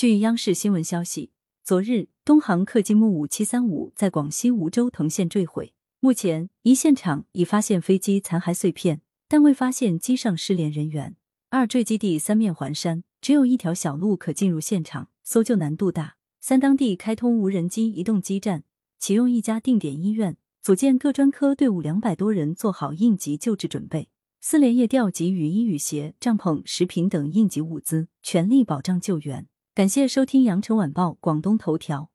据央视新闻消息，昨日东航客机木五七三五在广西梧州藤县坠毁。目前，一现场已发现飞机残骸碎片，但未发现机上失联人员。二坠机地三面环山，只有一条小路可进入现场，搜救难度大。三当地开通无人机移动基站，启用一家定点医院，组建各专科队伍两百多人，做好应急救治准备。四连夜调集雨衣、雨鞋、帐篷、食品等应急物资，全力保障救援。感谢收听羊城晚报广东头条。